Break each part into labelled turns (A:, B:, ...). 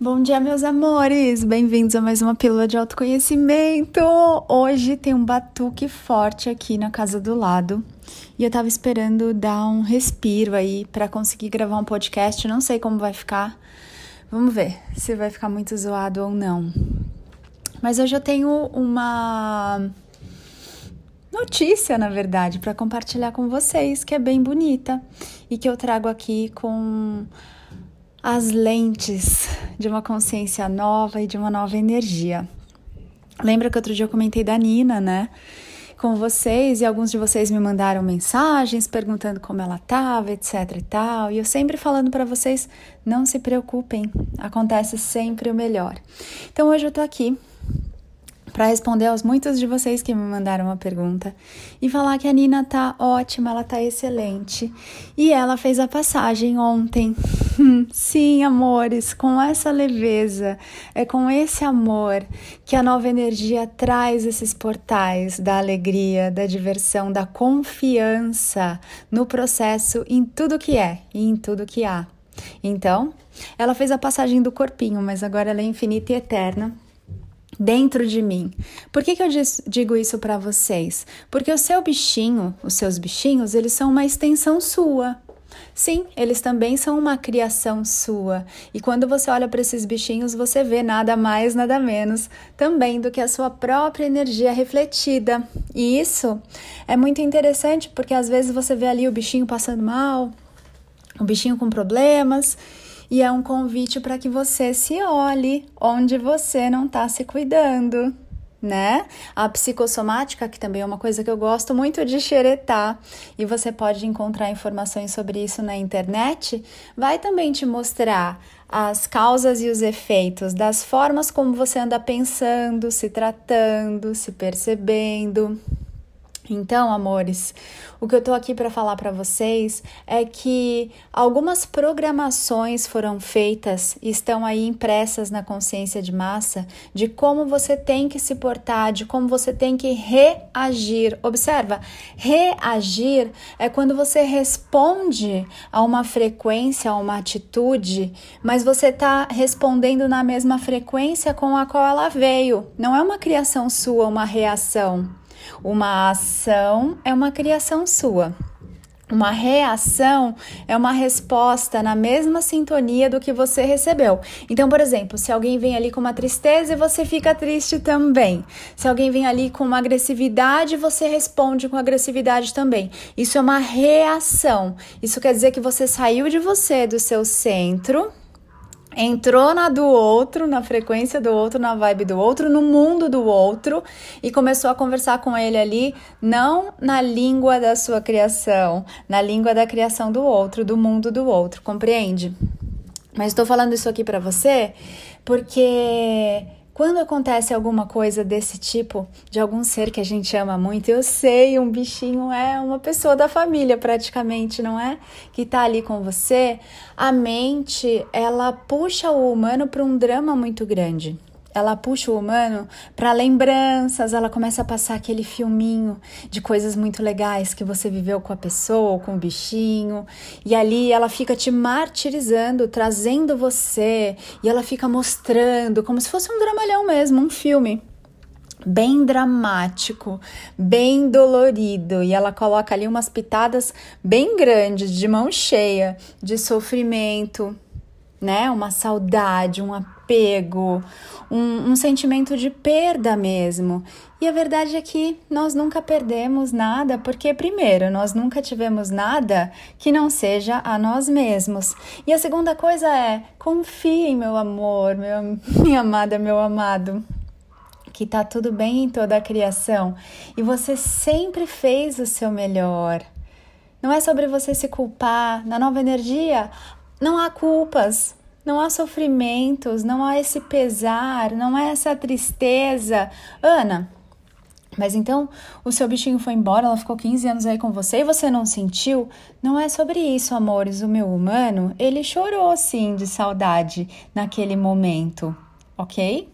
A: Bom dia, meus amores! Bem-vindos a mais uma pílula de autoconhecimento! Hoje tem um batuque forte aqui na casa do lado e eu tava esperando dar um respiro aí para conseguir gravar um podcast. Não sei como vai ficar. Vamos ver se vai ficar muito zoado ou não. Mas hoje eu tenho uma notícia, na verdade, para compartilhar com vocês, que é bem bonita e que eu trago aqui com as lentes de uma consciência nova e de uma nova energia. Lembra que outro dia eu comentei da Nina, né? Com vocês e alguns de vocês me mandaram mensagens perguntando como ela estava, etc e tal. E eu sempre falando para vocês, não se preocupem, acontece sempre o melhor. Então hoje eu tô aqui para responder aos muitos de vocês que me mandaram uma pergunta e falar que a Nina tá ótima, ela tá excelente. E ela fez a passagem ontem. Sim, amores, com essa leveza, é com esse amor que a nova energia traz esses portais da alegria, da diversão, da confiança no processo, em tudo que é e em tudo que há. Então, ela fez a passagem do corpinho, mas agora ela é infinita e eterna dentro de mim. Por que, que eu digo isso para vocês? Porque o seu bichinho, os seus bichinhos, eles são uma extensão sua. Sim, eles também são uma criação sua. E quando você olha para esses bichinhos, você vê nada mais, nada menos também do que a sua própria energia refletida. E isso é muito interessante porque às vezes você vê ali o bichinho passando mal, o bichinho com problemas, e é um convite para que você se olhe onde você não está se cuidando, né? A psicossomática, que também é uma coisa que eu gosto muito de xeretar, e você pode encontrar informações sobre isso na internet, vai também te mostrar as causas e os efeitos das formas como você anda pensando, se tratando, se percebendo. Então, amores, o que eu tô aqui para falar para vocês é que algumas programações foram feitas e estão aí impressas na consciência de massa de como você tem que se portar, de como você tem que reagir. Observa, reagir é quando você responde a uma frequência, a uma atitude, mas você tá respondendo na mesma frequência com a qual ela veio. Não é uma criação sua, uma reação. Uma ação é uma criação sua. Uma reação é uma resposta na mesma sintonia do que você recebeu. Então, por exemplo, se alguém vem ali com uma tristeza, você fica triste também. Se alguém vem ali com uma agressividade, você responde com agressividade também. Isso é uma reação. Isso quer dizer que você saiu de você, do seu centro, entrou na do outro, na frequência do outro, na vibe do outro, no mundo do outro e começou a conversar com ele ali, não na língua da sua criação, na língua da criação do outro, do mundo do outro, compreende? Mas estou falando isso aqui para você porque quando acontece alguma coisa desse tipo, de algum ser que a gente ama muito, eu sei, um bichinho é uma pessoa da família praticamente, não é? Que tá ali com você, a mente, ela puxa o humano para um drama muito grande ela puxa o humano para lembranças, ela começa a passar aquele filminho de coisas muito legais que você viveu com a pessoa, com o bichinho, e ali ela fica te martirizando, trazendo você, e ela fica mostrando como se fosse um dramalhão mesmo, um filme. Bem dramático, bem dolorido, e ela coloca ali umas pitadas bem grandes de mão cheia de sofrimento, né? Uma saudade, um apego, um, um, sentimento de perda mesmo. E a verdade é que nós nunca perdemos nada, porque, primeiro, nós nunca tivemos nada que não seja a nós mesmos. E a segunda coisa é: confie, meu amor, meu, minha amada, meu amado. Que tá tudo bem em toda a criação e você sempre fez o seu melhor. Não é sobre você se culpar. Na nova energia, não há culpas, não há sofrimentos, não há esse pesar, não há essa tristeza. Ana, mas então o seu bichinho foi embora, ela ficou 15 anos aí com você e você não sentiu? Não é sobre isso, amores. O meu humano, ele chorou sim de saudade naquele momento, ok?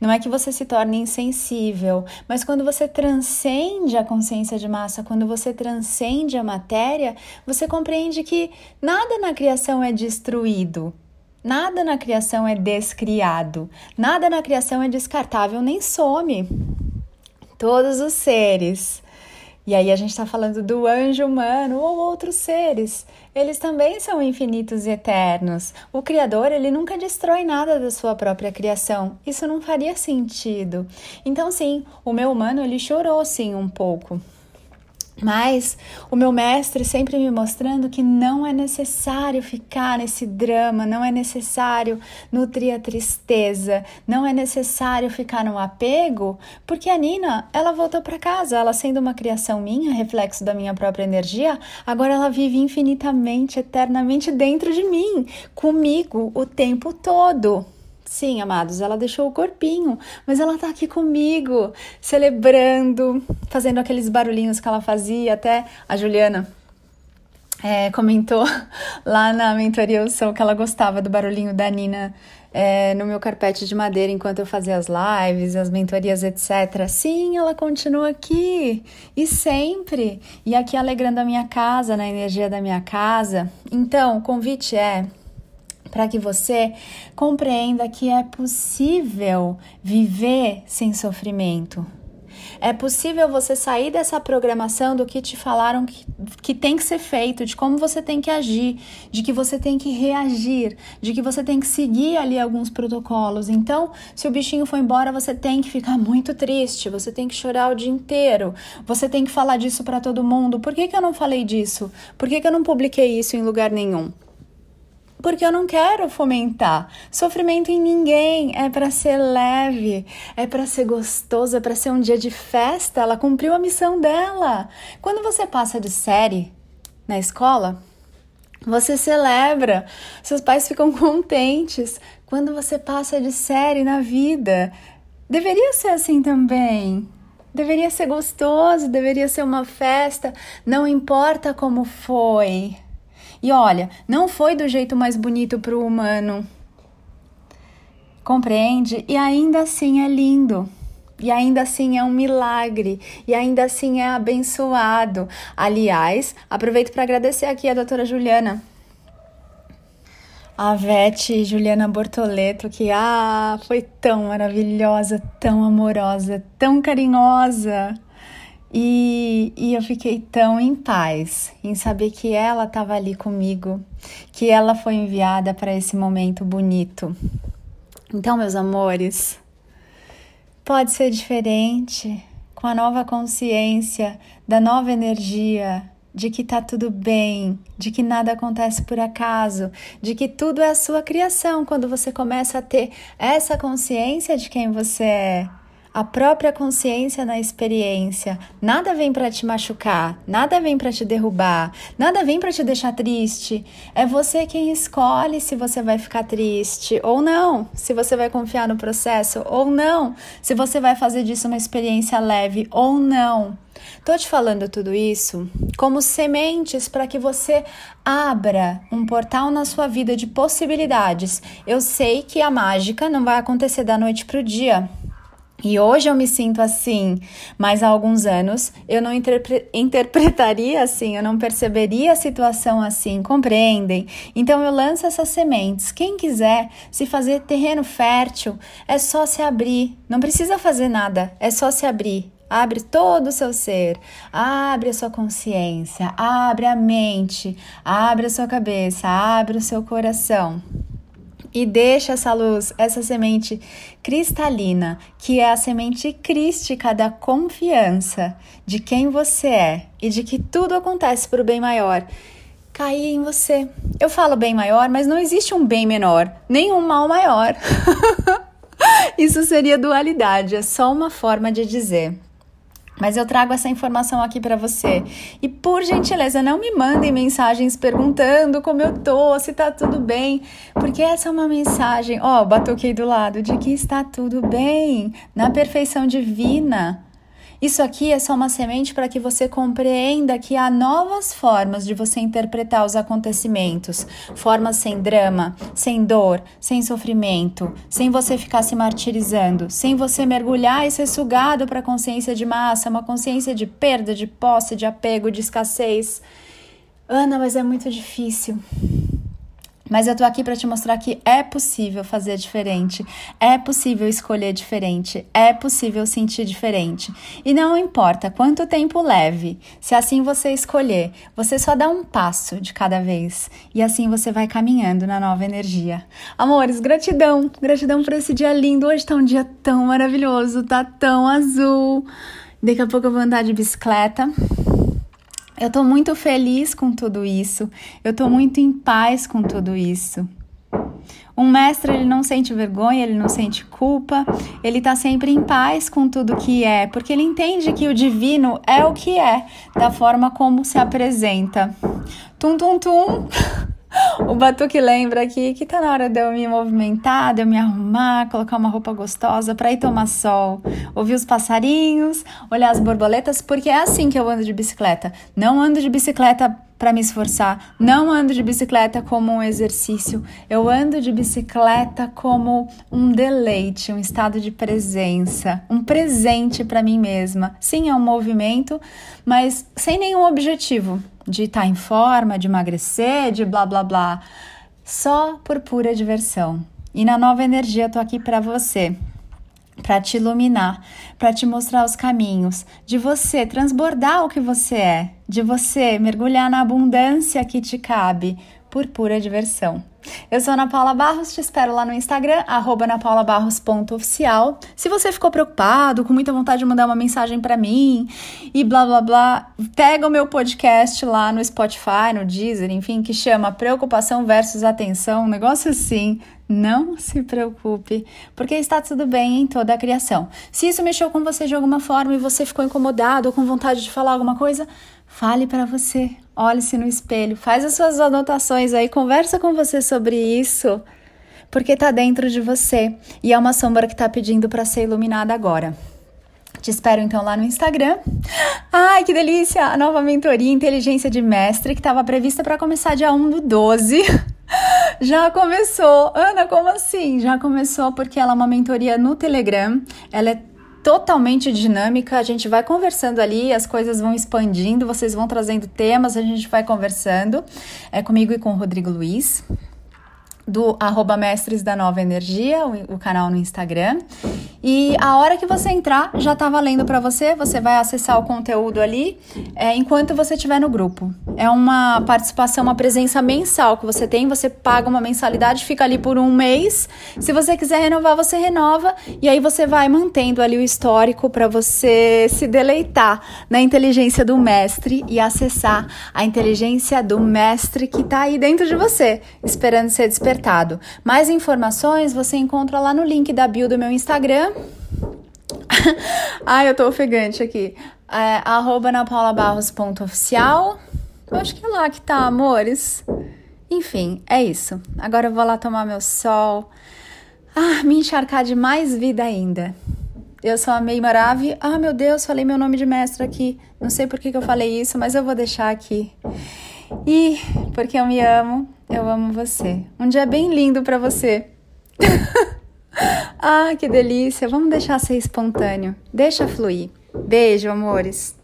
A: Não é que você se torne insensível, mas quando você transcende a consciência de massa, quando você transcende a matéria, você compreende que nada na criação é destruído. Nada na criação é descriado, nada na criação é descartável nem some. Todos os seres e aí a gente está falando do anjo humano ou outros seres. Eles também são infinitos e eternos. O Criador, ele nunca destrói nada da sua própria criação. Isso não faria sentido. Então, sim, o meu humano, ele chorou sim um pouco. Mas o meu mestre sempre me mostrando que não é necessário ficar nesse drama, não é necessário nutrir a tristeza, não é necessário ficar no apego, porque a Nina, ela voltou para casa, ela sendo uma criação minha, reflexo da minha própria energia, agora ela vive infinitamente, eternamente dentro de mim, comigo o tempo todo. Sim, amados, ela deixou o corpinho, mas ela tá aqui comigo, celebrando, fazendo aqueles barulhinhos que ela fazia. Até a Juliana é, comentou lá na mentoria o som que ela gostava do barulhinho da Nina é, no meu carpete de madeira enquanto eu fazia as lives, as mentorias, etc. Sim, ela continua aqui e sempre, e aqui alegrando a minha casa, na energia da minha casa. Então, o convite é para que você compreenda que é possível viver sem sofrimento. É possível você sair dessa programação do que te falaram que, que tem que ser feito, de como você tem que agir, de que você tem que reagir, de que você tem que seguir ali alguns protocolos. Então, se o bichinho foi embora, você tem que ficar muito triste, você tem que chorar o dia inteiro, você tem que falar disso para todo mundo. Por que, que eu não falei disso? Por que, que eu não publiquei isso em lugar nenhum? Porque eu não quero fomentar sofrimento em ninguém. É para ser leve, é para ser gostoso, é para ser um dia de festa. Ela cumpriu a missão dela. Quando você passa de série na escola, você celebra, seus pais ficam contentes. Quando você passa de série na vida, deveria ser assim também. Deveria ser gostoso, deveria ser uma festa, não importa como foi. E olha, não foi do jeito mais bonito para o humano. Compreende? E ainda assim é lindo. E ainda assim é um milagre, e ainda assim é abençoado. Aliás, aproveito para agradecer aqui a doutora Juliana, a Vete Juliana Bortoleto, que ah, foi tão maravilhosa, tão amorosa, tão carinhosa. E, e eu fiquei tão em paz em saber que ela estava ali comigo, que ela foi enviada para esse momento bonito. Então, meus amores, pode ser diferente com a nova consciência, da nova energia, de que tá tudo bem, de que nada acontece por acaso, de que tudo é a sua criação quando você começa a ter essa consciência de quem você é a própria consciência na experiência. Nada vem para te machucar, nada vem para te derrubar, nada vem para te deixar triste. É você quem escolhe se você vai ficar triste ou não, se você vai confiar no processo ou não, se você vai fazer disso uma experiência leve ou não. Tô te falando tudo isso como sementes para que você abra um portal na sua vida de possibilidades. Eu sei que a mágica não vai acontecer da noite pro dia. E hoje eu me sinto assim, mas há alguns anos eu não interpre interpretaria assim, eu não perceberia a situação assim, compreendem? Então eu lanço essas sementes. Quem quiser se fazer terreno fértil, é só se abrir, não precisa fazer nada, é só se abrir. Abre todo o seu ser, abre a sua consciência, abre a mente, abre a sua cabeça, abre o seu coração e deixa essa luz, essa semente cristalina, que é a semente crística da confiança de quem você é e de que tudo acontece para o bem maior, cair em você. Eu falo bem maior, mas não existe um bem menor, nem um mal maior. Isso seria dualidade, é só uma forma de dizer. Mas eu trago essa informação aqui para você. E por gentileza, não me mandem mensagens perguntando como eu tô, se tá tudo bem, porque essa é uma mensagem, ó, oh, batuquei do lado de que está tudo bem, na perfeição divina. Isso aqui é só uma semente para que você compreenda que há novas formas de você interpretar os acontecimentos, formas sem drama, sem dor, sem sofrimento, sem você ficar se martirizando, sem você mergulhar e ser sugado para a consciência de massa, uma consciência de perda, de posse, de apego, de escassez. Ana, mas é muito difícil. Mas eu tô aqui para te mostrar que é possível fazer diferente, é possível escolher diferente, é possível sentir diferente. E não importa quanto tempo leve, se assim você escolher, você só dá um passo de cada vez e assim você vai caminhando na nova energia. Amores, gratidão, gratidão por esse dia lindo. Hoje tá um dia tão maravilhoso, tá tão azul. Daqui a pouco eu vou andar de bicicleta. Eu tô muito feliz com tudo isso. Eu tô muito em paz com tudo isso. Um mestre, ele não sente vergonha, ele não sente culpa, ele tá sempre em paz com tudo que é, porque ele entende que o divino é o que é, da forma como se apresenta. Tum, tum, tum. O batuque lembra aqui que tá na hora de eu me movimentar, de eu me arrumar, colocar uma roupa gostosa para ir tomar sol, ouvir os passarinhos, olhar as borboletas, porque é assim que eu ando de bicicleta. Não ando de bicicleta para me esforçar, não ando de bicicleta como um exercício, eu ando de bicicleta como um deleite, um estado de presença, um presente para mim mesma. Sim, é um movimento, mas sem nenhum objetivo de estar tá em forma, de emagrecer, de blá blá blá, só por pura diversão. E na nova energia eu tô aqui para você, para te iluminar, para te mostrar os caminhos, de você transbordar o que você é, de você mergulhar na abundância que te cabe por pura diversão. Eu sou Ana Paula Barros, te espero lá no Instagram, anapaulabarros.oficial. Se você ficou preocupado, com muita vontade de mandar uma mensagem para mim e blá blá blá, pega o meu podcast lá no Spotify, no Deezer, enfim, que chama Preocupação versus Atenção, um negócio assim. Não se preocupe, porque está tudo bem em toda a criação. Se isso mexeu com você de alguma forma e você ficou incomodado ou com vontade de falar alguma coisa, fale para você. Olhe-se no espelho, faz as suas anotações aí, conversa com você sobre isso, porque está dentro de você e é uma sombra que está pedindo para ser iluminada agora. Te espero então lá no Instagram. Ai, que delícia! A nova mentoria Inteligência de Mestre, que estava prevista para começar dia 1 do 12. Já começou. Ana, como assim? Já começou porque ela é uma mentoria no Telegram. Ela é totalmente dinâmica. A gente vai conversando ali, as coisas vão expandindo, vocês vão trazendo temas, a gente vai conversando. É comigo e com o Rodrigo Luiz do arroba Mestres da Nova Energia, o, o, canal no Instagram. E a hora que você entrar, já tá valendo para você, você vai acessar o conteúdo ali é, enquanto você estiver no grupo. É uma participação, uma presença mensal que você tem, você paga uma mensalidade, fica ali por um mês. Se você quiser renovar, você renova e aí você vai mantendo ali o histórico para você se deleitar na inteligência do mestre e acessar a inteligência do mestre que tá aí dentro de você, esperando ser despertado Mais informações você encontra lá no link da bio do meu Instagram. Ai, eu tô ofegante aqui. É, arroba napaulabarros.oficial. Eu acho que é lá que tá, amores. Enfim, é isso. Agora eu vou lá tomar meu sol. Ah, me encharcar de mais vida ainda. Eu sou a Mei Maravi. Ah, meu Deus, falei meu nome de mestre aqui. Não sei por que, que eu falei isso, mas eu vou deixar aqui. E porque eu me amo, eu amo você. Um dia bem lindo para você. ah, que delícia. Vamos deixar ser espontâneo. Deixa fluir. Beijo, amores.